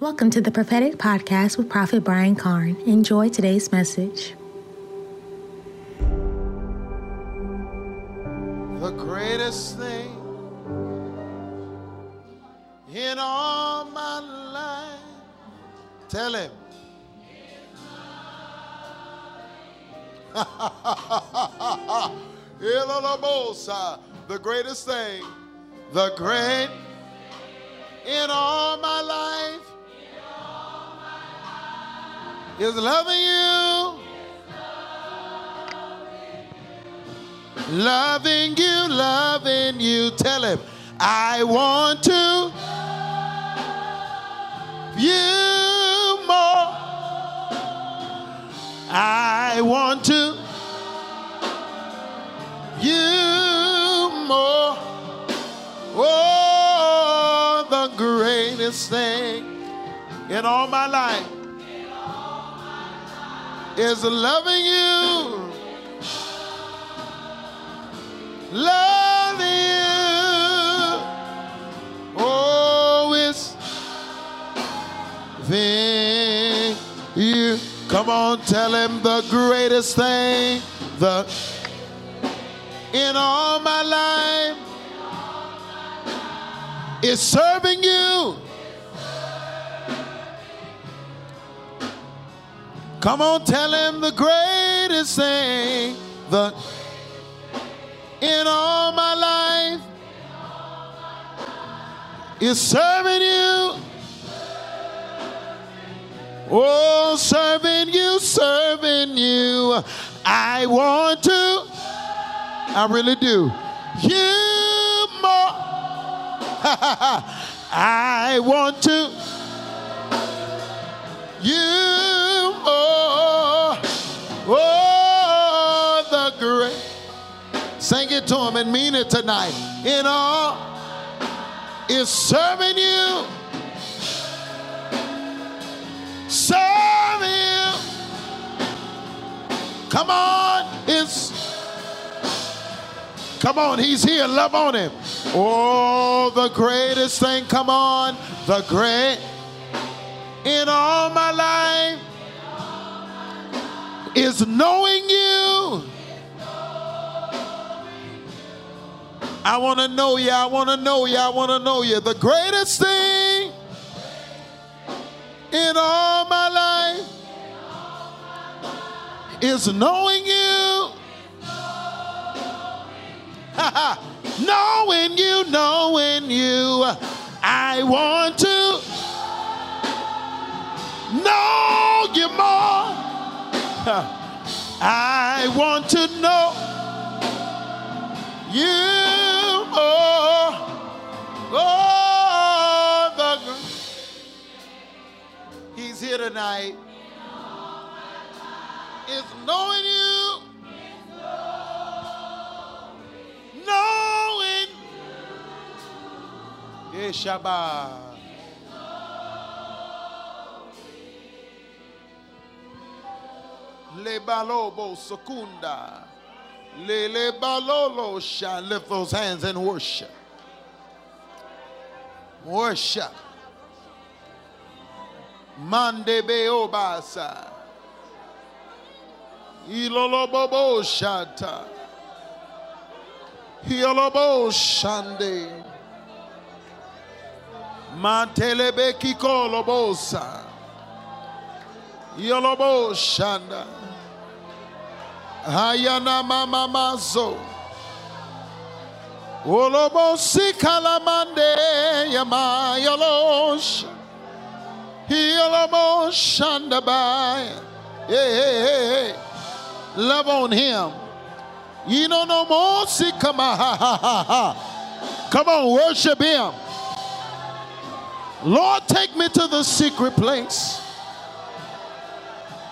Welcome to the Prophetic Podcast with Prophet Brian Carn. Enjoy today's message. The greatest thing in all my life. Tell him. Ilolobosa, uh, the greatest thing, the great in all my life is loving you. Loving you, loving you. Tell him, I want to you more. I want to you more. Oh, the greatest thing in all my life is loving you. Loving you. Oh, it's you. Come on, tell him the greatest thing. The in all my life is serving you. Come on, tell him the greatest thing. The in all my life is serving you. Oh, serving you, serving you. I want to, I really do. You more. I want to. You it to him and mean it tonight. In all is serving you. You. Come on. It's Come on, he's here. Love on him. Oh, the greatest thing. Come on. The great in all my life is knowing you. I want to know you. I want to know you. I want to know you. The greatest thing in all my life is knowing you. knowing you, knowing you. I want to know you more. I want to know you more. Oh, the He's here tonight. It's knowing you. Knowing. Yeah, Shabbat. Le balobo secunda. Le le balolo sha. Lift those hands and worship. Worship. Mande beobasa. Ilolobobo shata. Hiolobo shande. Mantelebe kikolobosa. Yolobo shanda. Hayana mama mazo. Olobo sikalamande yama yolosh. Yolobo shanda baya. Hey, hey, hey, hey. Love on him. You know no more ha. Come on, worship him. Lord, take me to the secret place.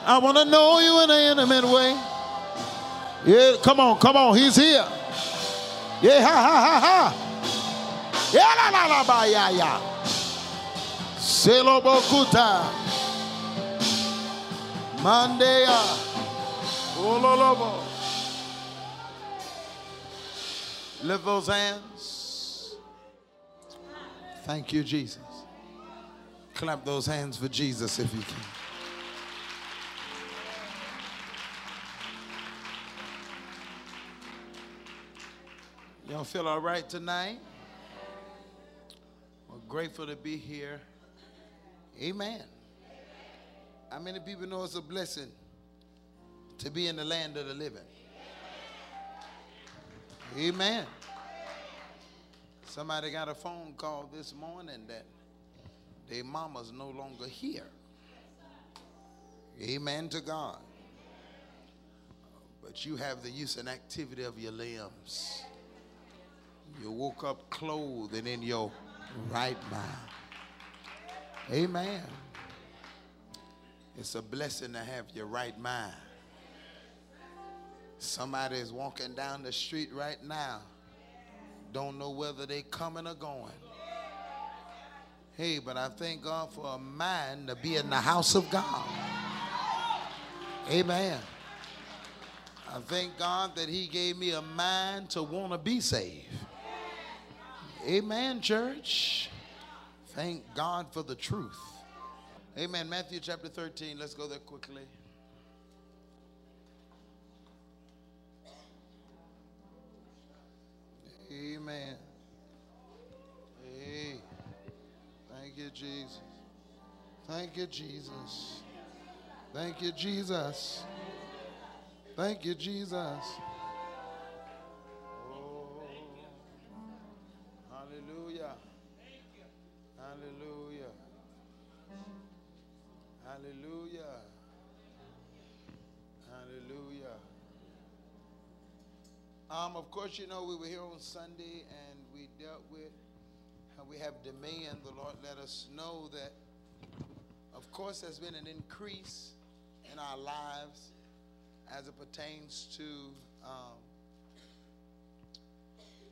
I want to know you in an intimate way. Yeah, come on, come on, he's here. Yeah, ha ha ha ha. Yeah, la la la ba ya ya. Selobokuta. Mandea. Ololobo. Lift those hands. Thank you, Jesus. Clap those hands for Jesus if you can. Y'all feel all right tonight? We're grateful to be here. Amen. How many people know it's a blessing to be in the land of the living? Amen. Somebody got a phone call this morning that their mama's no longer here. Amen to God. But you have the use and activity of your limbs. You woke up clothed and in your right mind. Amen. It's a blessing to have your right mind. Somebody is walking down the street right now, don't know whether they coming or going. Hey, but I thank God for a mind to be in the house of God. Amen. I thank God that He gave me a mind to want to be saved. Amen, church. Thank God for the truth. Amen. Matthew chapter 13. Let's go there quickly. Amen. Hey. Thank you, Jesus. Thank you, Jesus. Thank you, Jesus. Thank you, Jesus. Hallelujah. Hallelujah. Hallelujah. Um, of course, you know, we were here on Sunday and we dealt with how we have dominion. The Lord let us know that, of course, there's been an increase in our lives as it pertains to um,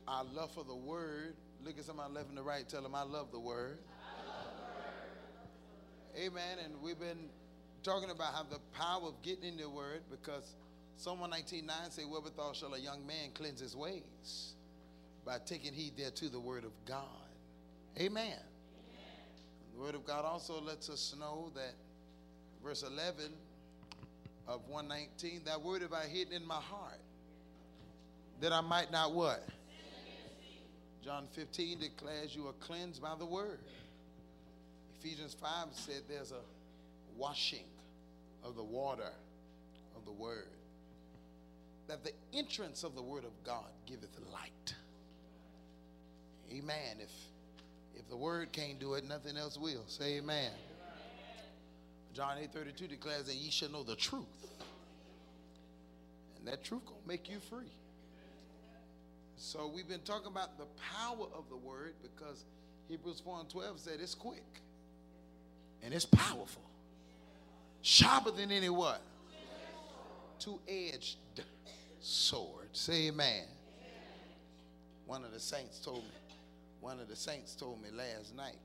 our love for the Word. Look at somebody left and the right, tell them, I love the Word. Amen. And we've been talking about how the power of getting in the Word because Psalm 119.9 say, Wherewithal shall a young man cleanse his ways? By taking heed thereto the Word of God. Amen. Amen. The Word of God also lets us know that verse 11 of 119, that word have I hidden in my heart, that I might not what? John 15 declares you are cleansed by the word. Ephesians 5 said there's a washing of the water of the word. That the entrance of the word of God giveth light. Amen. If if the word can't do it, nothing else will. Say amen. John 8 32 declares that ye shall know the truth. And that truth gonna make you free. So we've been talking about the power of the word because Hebrews 4 and 12 said it's quick and it's powerful. Sharper than any what? Two-edged sword. Say amen. One of the saints told me, one of the saints told me last night.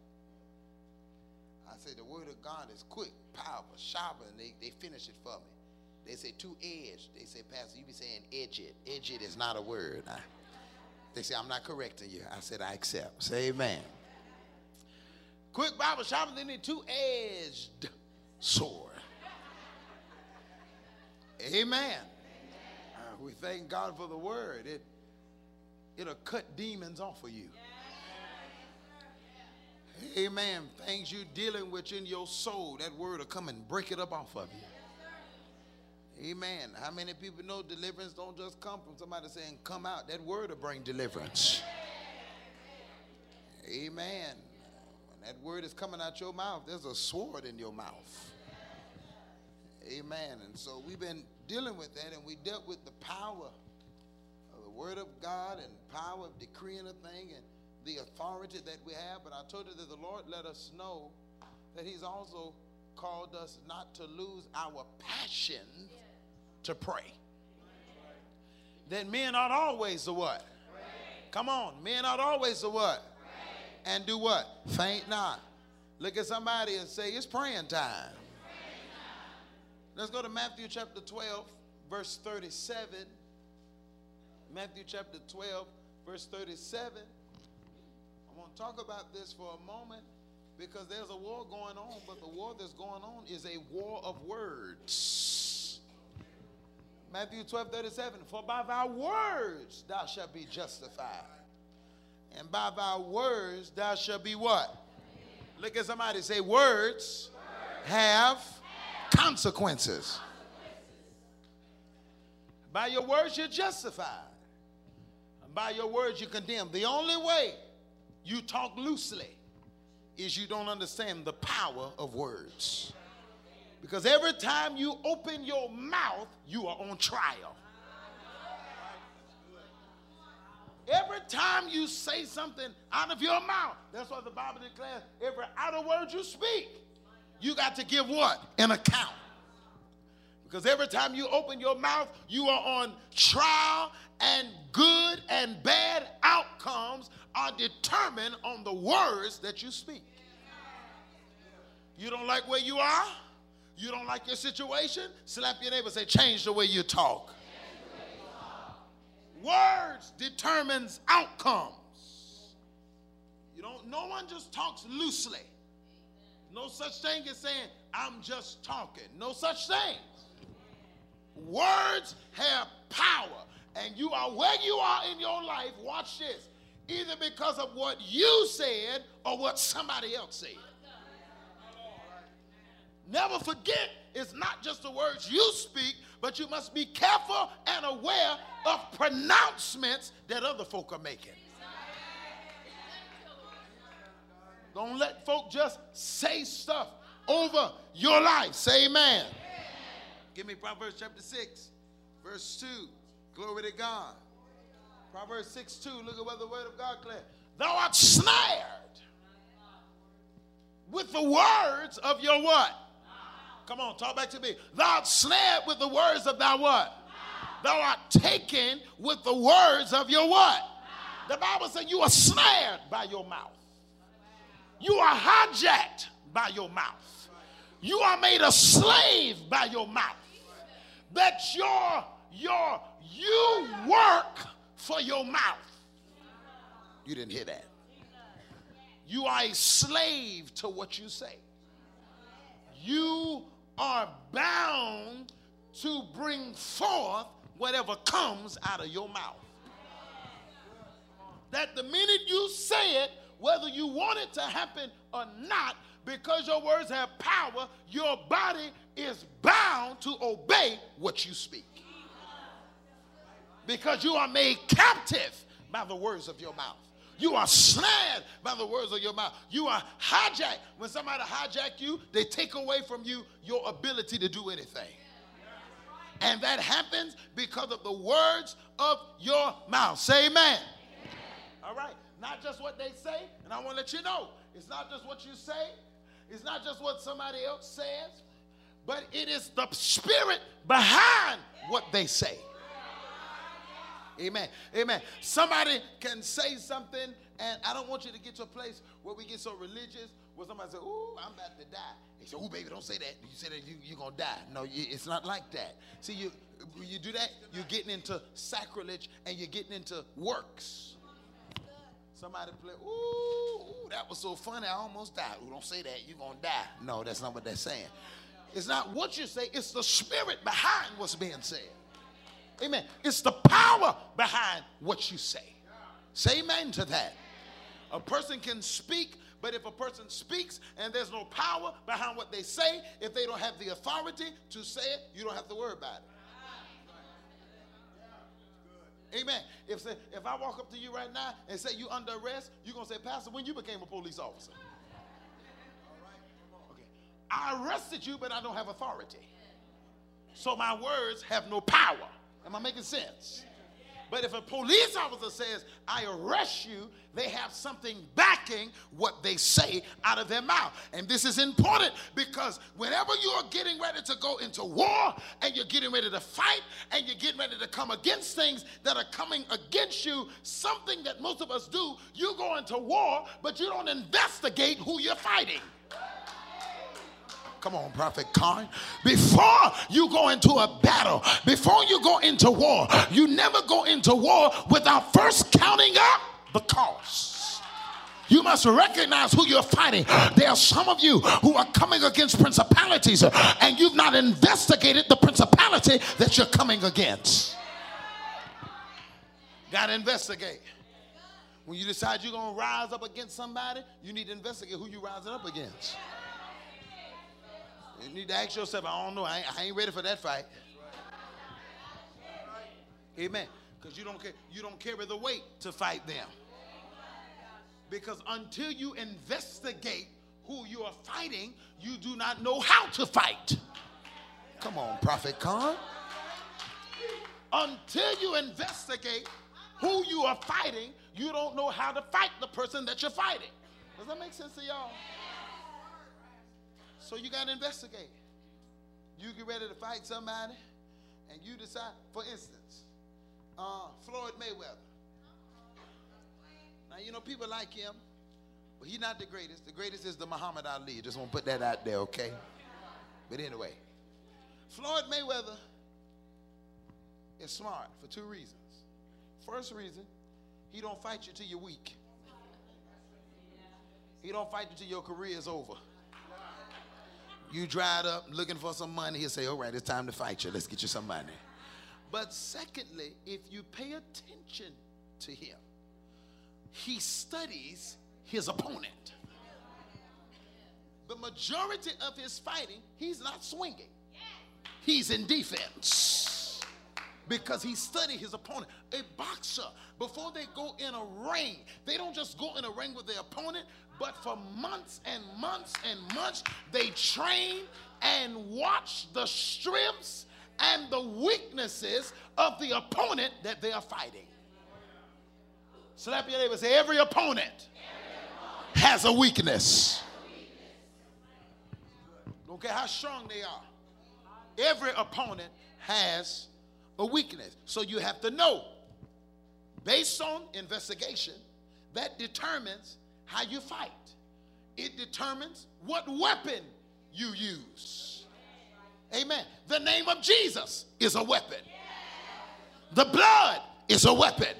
I said the word of God is quick, powerful, sharper, and they, they finish it for me. They say two-edged. They say, Pastor, you be saying edge it. Edge it is not a word. I, they say, I'm not correcting you. I said, I accept. Say amen. Quick Bible sharper than a two-edged sword. Amen. Uh, we thank God for the word. It it'll cut demons off of you. Amen. Things you're dealing with in your soul, that word will come and break it up off of you. Amen. How many people know deliverance don't just come from somebody saying, come out? That word will bring deliverance. Amen. That word is coming out your mouth, there's a sword in your mouth. Amen. And so we've been dealing with that, and we dealt with the power of the Word of God and power of decreeing a thing and the authority that we have. But I told you that the Lord let us know that He's also called us not to lose our passion to pray. That men ought always the what? Come on, men ought always the what? And do what? Faint not. Look at somebody and say, It's praying time. Let's go to Matthew chapter 12, verse 37. Matthew chapter 12, verse 37. I want to talk about this for a moment Because there's a war going on, but the war that's going on is a war of words. Matthew 12, 37. For by thy words thou shalt be justified. And by thy words thou shalt be what? Look at somebody say, words, have consequences. By your words, you're justified. And by your words, you condemn. The only way you talk loosely is you don't understand the power of words. Because every time you open your mouth, you are on trial. Every time you say something out of your mouth, that's what the Bible declares every outer word you speak, you got to give what? An account. Because every time you open your mouth, you are on trial, and good and bad outcomes are determined on the words that you speak. You don't like where you are? You don't like your situation? Slap your neighbor say, change the way you talk. Words determines outcomes. You don't no one just talks loosely. No such thing as saying, I'm just talking. No such thing. Words have power. And you are where you are in your life, watch this, either because of what you said or what somebody else said. Never forget, it's not just the words you speak, but you must be careful and aware of pronouncements that other folk are making. Don't let folk just say stuff over your life. Say amen. amen. Give me Proverbs chapter 6, verse 2. Glory to God. Proverbs 6 2. Look at what the word of God declares. Thou art snared with the words of your what? Come on, talk back to me. Thou snared with the words of thy what? Thou art taken with the words of your what? The Bible says you are snared by your mouth. You are hijacked by your mouth. You are made a slave by your mouth. That your your you work for your mouth. You didn't hear that. You are a slave to what you say. You are bound to bring forth whatever comes out of your mouth. That the minute you say it, whether you want it to happen or not, because your words have power, your body is bound to obey what you speak. Because you are made captive by the words of your mouth. You are snared by the words of your mouth. You are hijacked. When somebody hijack you, they take away from you your ability to do anything. And that happens because of the words of your mouth. Say amen. amen. All right. Not just what they say, and I want to let you know it's not just what you say, it's not just what somebody else says, but it is the spirit behind what they say. Amen. Amen. Somebody can say something, and I don't want you to get to a place where we get so religious where somebody say, Ooh, I'm about to die. They say, Ooh, baby, don't say that. You say that you, you're going to die. No, you, it's not like that. See, you, you do that, you're getting into sacrilege and you're getting into works. Somebody play, ooh, ooh, that was so funny, I almost died. Ooh, don't say that, you're to die. No, that's not what they're saying. It's not what you say, it's the spirit behind what's being said. Amen. It's the power behind what you say. Say amen to that. A person can speak, but if a person speaks and there's no power behind what they say, if they don't have the authority to say it, you don't have to worry about it. Amen. If say, if I walk up to you right now and say you under arrest, you're gonna say, Pastor, when you became a police officer? Okay. I arrested you, but I don't have authority. So my words have no power. Am I making sense? But if a police officer says, I arrest you, they have something backing what they say out of their mouth. And this is important because whenever you are getting ready to go into war and you're getting ready to fight and you're getting ready to come against things that are coming against you, something that most of us do, you go into war, but you don't investigate who you're fighting. Come on, Prophet Carn. Before you go into a battle, before you go into war, you never go into war without first counting up the cost. You must recognize who you're fighting. There are some of you who are coming against principalities and you've not investigated the principality that you're coming against. Got to investigate. When you decide you're going to rise up against somebody, you need to investigate who you're rising up against. You need to ask yourself, I don't know, I ain't, I ain't ready for that fight. Amen. Because you don't care, you don't carry the weight to fight them. Because until you investigate who you are fighting, you do not know how to fight. Come on, Prophet Carn. Until you investigate who you are fighting, you don't know how to fight the person that you're fighting. Does that make sense to y'all? So you got to investigate. You get ready to fight somebody, and you decide, for instance, uh, Floyd Mayweather. Now, you know, people like him, but he's not the greatest. The greatest is the Muhammad Ali. Just want to put that out there, okay? But anyway, Floyd Mayweather is smart for two reasons. First reason, he don't fight you till you're weak. He don't fight you till your career is over. You dried up looking for some money, he'll say, all right, it's time to fight you. Let's get you some money. But secondly, if you pay attention to him, he studies his opponent. The majority of his fighting, he's not swinging. He's in defense because he studied his opponent. A boxer, before they go in a ring, they don't just go in a ring with their opponent, but for months and months and months, they train and watch the strengths and the weaknesses of the opponent that they are fighting. Slap your neighbor say, every opponent, has a weakness. Don't care how strong they are. Every opponent has a weakness. So you have to know, based on investigation, that determines how you fight. It determines what weapon you use. Amen. The name of Jesus is a weapon. The blood is a weapon.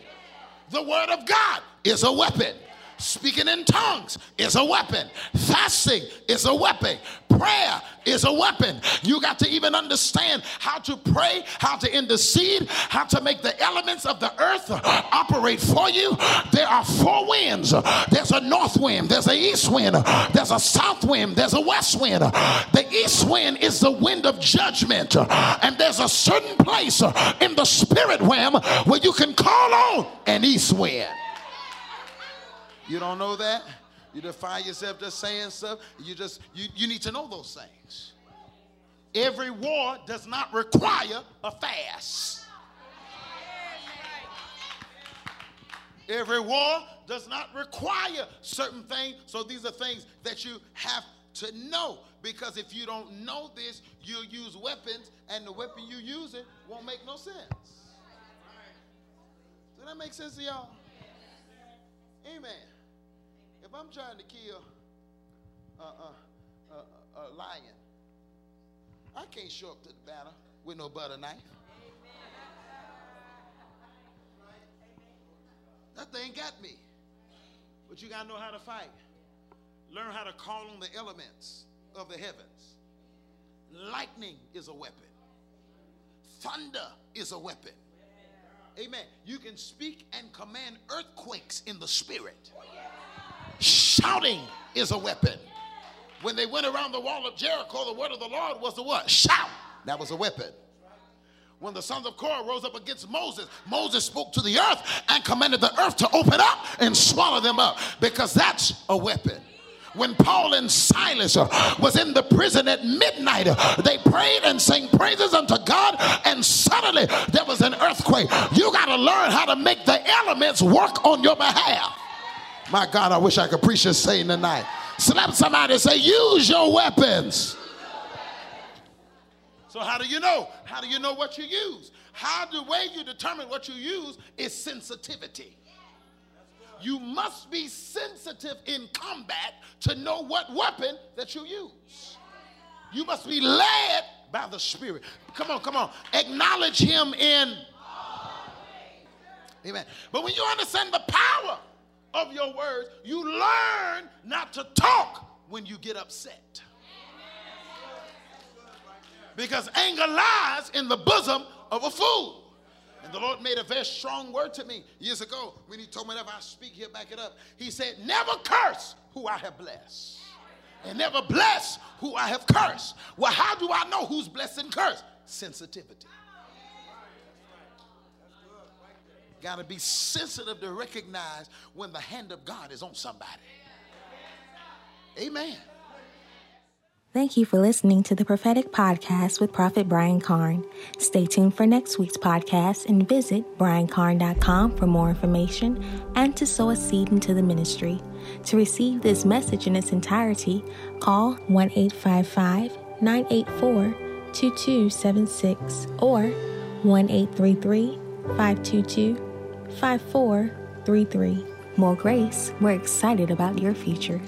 The word of God is a weapon. Speaking in tongues is a weapon. Fasting is a weapon. Prayer is a weapon. You got to even understand how to pray, how to intercede, how to make the elements of the earth operate for you. There are four winds there's a north wind, there's a east wind, there's a south wind, there's a west wind. The east wind is the wind of judgment, and there's a certain place in the spirit realm where you can call on an east wind. You don't know that? You defy yourself just saying stuff. You just you, you need to know those things. Every war does not require a fast. Every war does not require certain things. So these are things that you have to know. Because if you don't know this, you'll use weapons, and the weapon you use it won't make no sense. Does that make sense to y'all? Amen. If I'm trying to kill a, a, a, a lion, I can't show up to the battle with no butter knife. That thing got me. But you got to know how to fight. Learn how to call on the elements of the heavens. Lightning is a weapon, thunder is a weapon. Amen. You can speak and command earthquakes in the spirit. Shouting is a weapon. When they went around the wall of Jericho, the word of the Lord was the what? Shout. That was a weapon. When the sons of Korah rose up against Moses, Moses spoke to the earth and commanded the earth to open up and swallow them up because that's a weapon when Paul and Silas was in the prison at midnight, they prayed and sang praises unto God, and suddenly there was an earthquake. You got to learn how to make the elements work on your behalf. My God, I wish I could preach this saying tonight. Slap somebody and say, use your weapons. So, how do you know? How do you know what you use? How the way you determine what you use is sensitivity. You must be sensitive in combat to know what weapon that you use. You must be led by the Spirit. Come on, come on. Acknowledge Him in. Amen. But when you understand the power of your words, you learn not to talk when you get upset. Because anger lies in the bosom of a fool. And the Lord made a very strong word to me years ago when He told me whenever I speak, He'll back it up. He said, Never curse who I have blessed, and never bless who I have cursed. Well, how do I know who's blessed and cursed? Sensitivity. Got to be sensitive to recognize when the hand of God is on somebody. Amen. Thank you for listening to the Prophetic Podcast with Prophet Brian Carn. Stay tuned for next week's podcast and visit briancarn.com for more information and to sow a seed into the ministry. To receive this message in its entirety, call 1 855 984 2276 or 1 833 522 5433. More grace, we're excited about your future.